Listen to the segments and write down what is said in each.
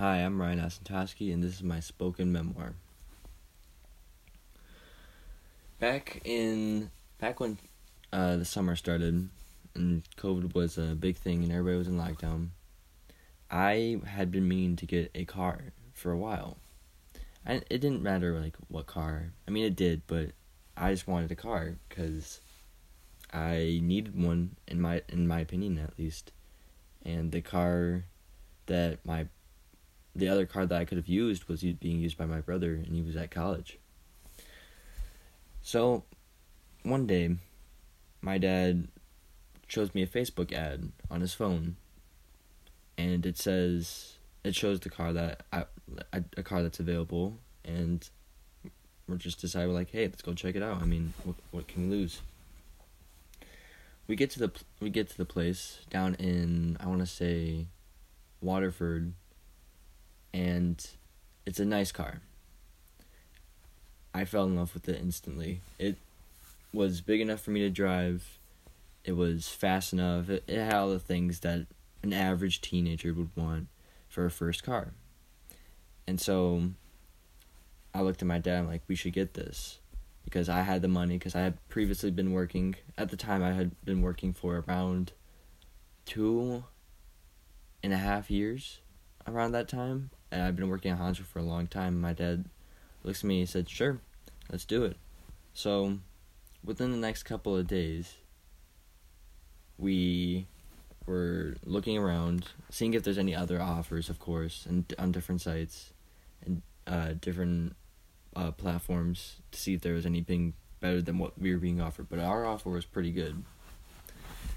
Hi, I'm Ryan Asentowski, and this is my spoken memoir. Back in back when uh, the summer started and COVID was a big thing and everybody was in lockdown, I had been meaning to get a car for a while. And it didn't matter like what car. I mean, it did, but I just wanted a car because I needed one in my in my opinion at least. And the car that my the other car that I could have used was being used by my brother, and he was at college. So, one day, my dad shows me a Facebook ad on his phone, and it says it shows the car that I, a car that's available, and we're just deciding like, hey, let's go check it out. I mean, what what can we lose? We get to the we get to the place down in I want to say Waterford and it's a nice car. I fell in love with it instantly. It was big enough for me to drive. It was fast enough. It, it had all the things that an average teenager would want for a first car. And so I looked at my dad, I'm like, we should get this. Because I had the money, because I had previously been working. At the time, I had been working for around two and a half years around that time and I've been working at Honcho for a long time. My dad looks at me and said, "Sure, let's do it." So, within the next couple of days, we were looking around, seeing if there's any other offers, of course, and on different sites and uh, different uh, platforms to see if there was anything better than what we were being offered. But our offer was pretty good.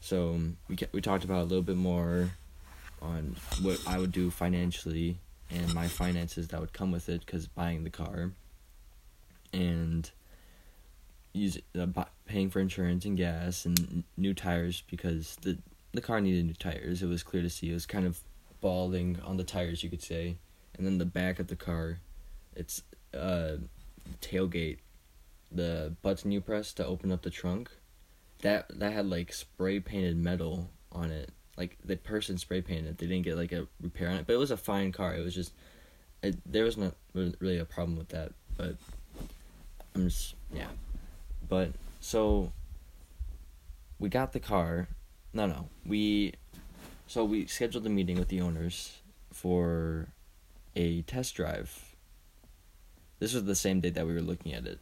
So we we talked about a little bit more on what I would do financially and my finances that would come with it because buying the car and use uh, paying for insurance and gas and new tires because the the car needed new tires. It was clear to see. It was kind of balding on the tires, you could say, and then the back of the car, it's uh tailgate, the button you press to open up the trunk, that that had like spray painted metal on it like the person spray painted. They didn't get like a repair on it, but it was a fine car. It was just it, there was not really a problem with that, but I'm just yeah. But so we got the car. No, no. We so we scheduled a meeting with the owners for a test drive. This was the same day that we were looking at it,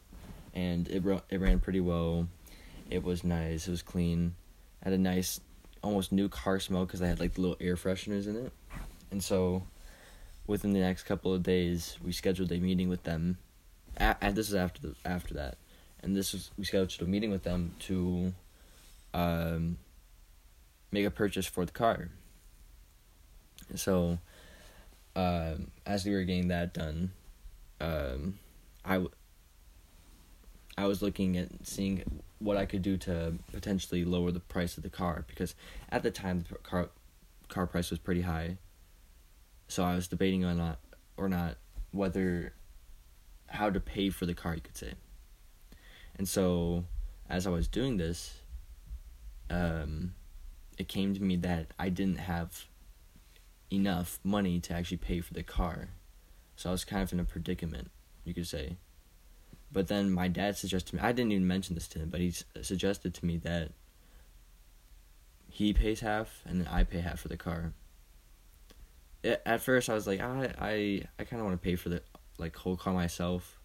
and it it ran pretty well. It was nice. It was clean. Had a nice almost new car smell because I had like the little air fresheners in it. And so within the next couple of days, we scheduled a meeting with them. And this is after the, after that, and this was we scheduled a meeting with them to um, make a purchase for the car. So, um, as we were getting that done, um, I, w- I was looking at seeing what I could do to potentially lower the price of the car because at the time the car car price was pretty high. So I was debating on not or not whether how to pay for the car you could say. And so as I was doing this um it came to me that I didn't have enough money to actually pay for the car. So I was kind of in a predicament, you could say. But then my dad suggested to me, I didn't even mention this to him, but he suggested to me that he pays half and then I pay half for the car. It, at first, I was like, I I, I kind of want to pay for the like whole car myself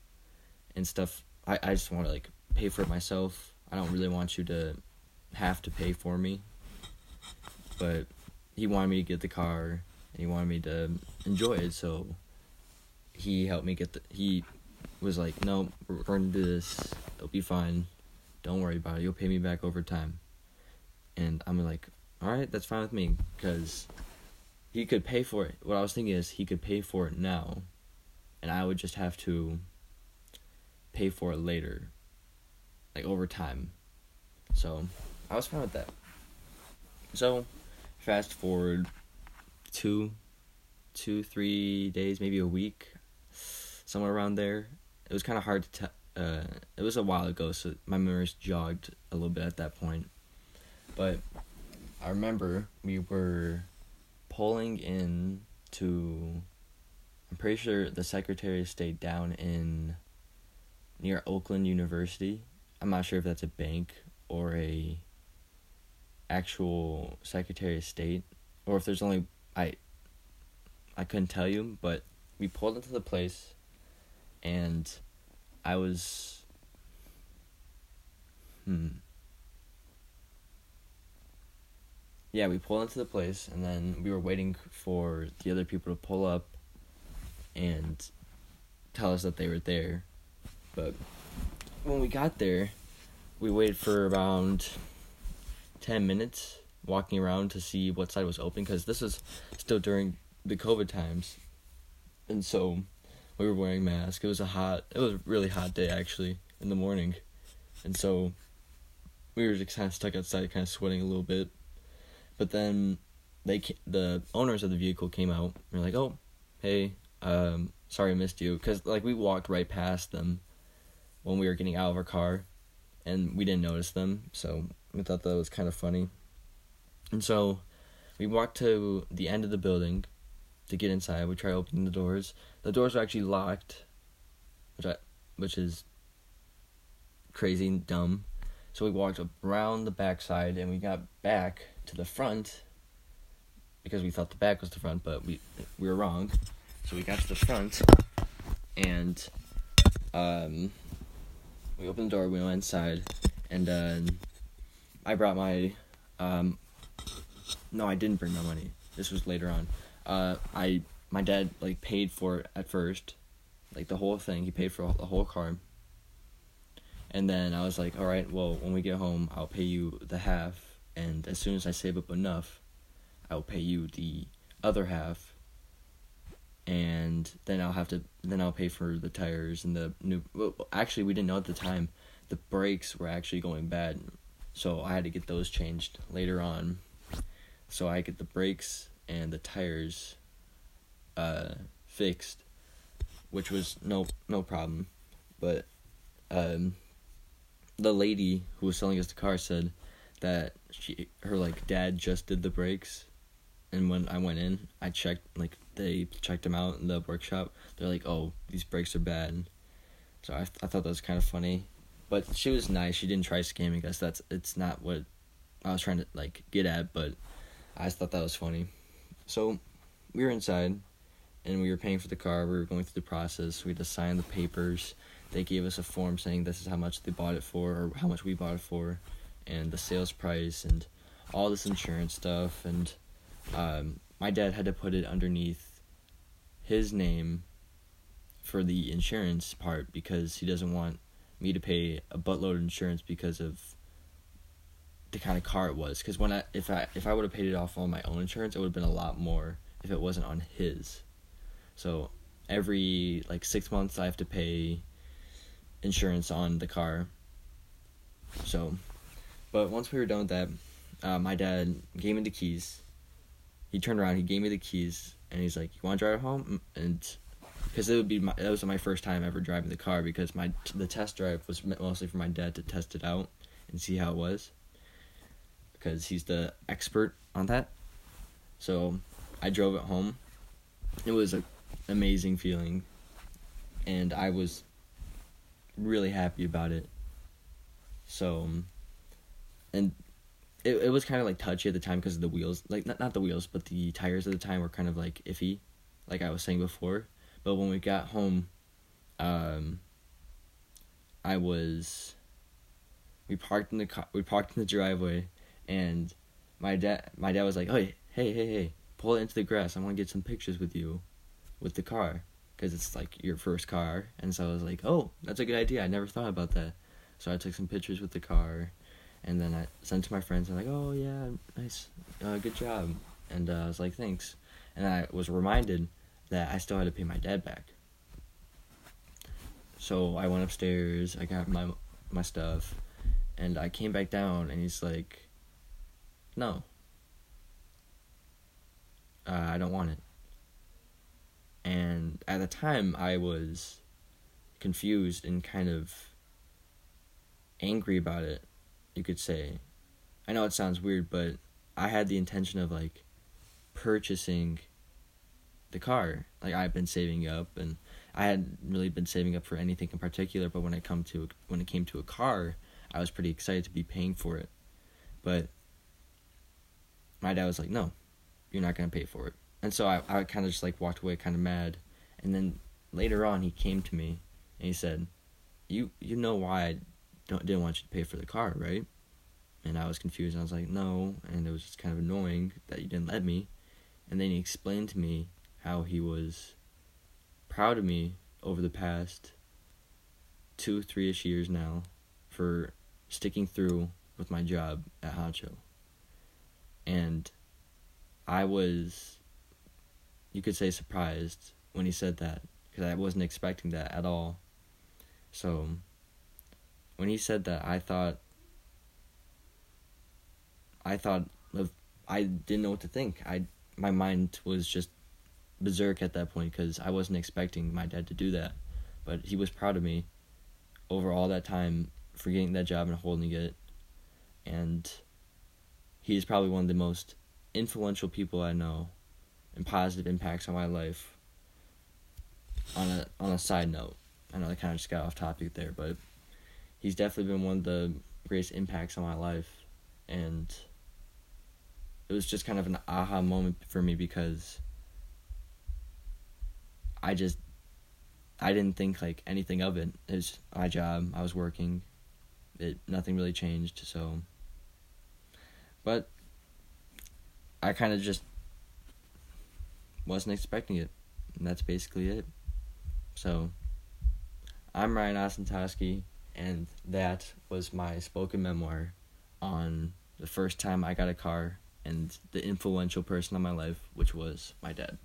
and stuff. I, I just want to like pay for it myself. I don't really want you to have to pay for me. But he wanted me to get the car and he wanted me to enjoy it, so he helped me get the he was like, no, we're going to do this. It'll be fine. Don't worry about it. You'll pay me back over time. And I'm like, all right, that's fine with me because he could pay for it. What I was thinking is he could pay for it now, and I would just have to pay for it later, like over time. So I was fine with that. So fast forward two, two, three days, maybe a week, somewhere around there it was kind of hard to tell. Uh, it was a while ago, so my memories jogged a little bit at that point. But I remember we were pulling in to I'm pretty sure the Secretary of State down in near Oakland University. I'm not sure if that's a bank or a actual Secretary of State or if there's only I I couldn't tell you, but we pulled into the place and I was hmm yeah, we pulled into the place and then we were waiting for the other people to pull up and tell us that they were there. But when we got there, we waited for around 10 minutes walking around to see what side was open because this was still during the COVID times. And so we were wearing masks. It was a hot, it was a really hot day actually in the morning. And so we were just kind of stuck outside, kind of sweating a little bit. But then they the owners of the vehicle came out and were like, "Oh, hey, um, sorry I missed you," because like we walked right past them when we were getting out of our car, and we didn't notice them, so we thought that was kind of funny. And so we walked to the end of the building to get inside. We tried opening the doors. The doors are actually locked, which I, which is crazy and dumb. So we walked around the backside and we got back to the front because we thought the back was the front, but we we were wrong. So we got to the front and um we opened the door, we went inside, and uh, I brought my um no, I didn't bring my money. This was later on. Uh I my dad like paid for it at first. Like the whole thing, he paid for the whole car. And then I was like, all right, well, when we get home, I'll pay you the half and as soon as I save up enough, I'll pay you the other half. And then I'll have to then I'll pay for the tires and the new. Well, actually, we didn't know at the time the brakes were actually going bad, so I had to get those changed later on. So I get the brakes and the tires uh, fixed, which was no no problem. But um, the lady who was selling us the car said that she her like dad just did the brakes and when I went in, I checked like they checked them out in the workshop. They're like, "Oh, these brakes are bad." So I I thought that was kind of funny, but she was nice. She didn't try scamming us. That's it's not what I was trying to like get at, but I just thought that was funny. So we were inside, and we were paying for the car. We were going through the process. We had to sign the papers. They gave us a form saying this is how much they bought it for, or how much we bought it for and the sales price and all this insurance stuff and um, my dad had to put it underneath his name for the insurance part because he doesn't want me to pay a buttload of insurance because of the kind of car it was because when I if I if I would have paid it off on my own insurance it would have been a lot more if it wasn't on his so every like 6 months I have to pay insurance on the car so but once we were done with that, uh, my dad gave me the keys. He turned around, he gave me the keys, and he's like, "You want to drive home?" And because it would be my that was my first time ever driving the car because my the test drive was mostly for my dad to test it out and see how it was because he's the expert on that. So I drove it home. It was an amazing feeling, and I was really happy about it. So and it it was kind of like touchy at the time because of the wheels, like not not the wheels, but the tires at the time were kind of like iffy, like I was saying before. But when we got home, um, I was. We parked in the car. We parked in the driveway, and my dad my dad was like, "Hey, hey, hey, hey, pull it into the grass. I want to get some pictures with you, with the car, because it's like your first car." And so I was like, "Oh, that's a good idea. I never thought about that." So I took some pictures with the car and then I sent to my friends. and like, "Oh yeah, nice, uh, good job," and uh, I was like, "Thanks," and I was reminded that I still had to pay my dad back. So I went upstairs. I got my my stuff, and I came back down, and he's like, "No, uh, I don't want it." And at the time, I was confused and kind of angry about it you could say. I know it sounds weird, but I had the intention of like purchasing the car. Like I've been saving up, and I hadn't really been saving up for anything in particular. But when I come to when it came to a car, I was pretty excited to be paying for it. But my dad was like, "No, you're not gonna pay for it." And so I I kind of just like walked away, kind of mad. And then later on, he came to me and he said, "You you know why I don't didn't want you to pay for the car, right?" And I was confused. I was like, "No," and it was just kind of annoying that you didn't let me. And then he explained to me how he was proud of me over the past two, three ish years now for sticking through with my job at Honcho. And I was, you could say, surprised when he said that because I wasn't expecting that at all. So when he said that, I thought, I thought of, I didn't know what to think. I my mind was just berserk at that point because I wasn't expecting my dad to do that, but he was proud of me over all that time for getting that job and holding it, and he is probably one of the most influential people I know and positive impacts on my life. On a on a side note, I know I kind of just got off topic there, but he's definitely been one of the greatest impacts on my life, and it was just kind of an aha moment for me because I just I didn't think like anything of it. It was my job. I was working. It nothing really changed. So, but I kind of just wasn't expecting it, and that's basically it. So, I'm Ryan Ostentowski, and that was my spoken memoir on the first time I got a car and the influential person in my life, which was my dad.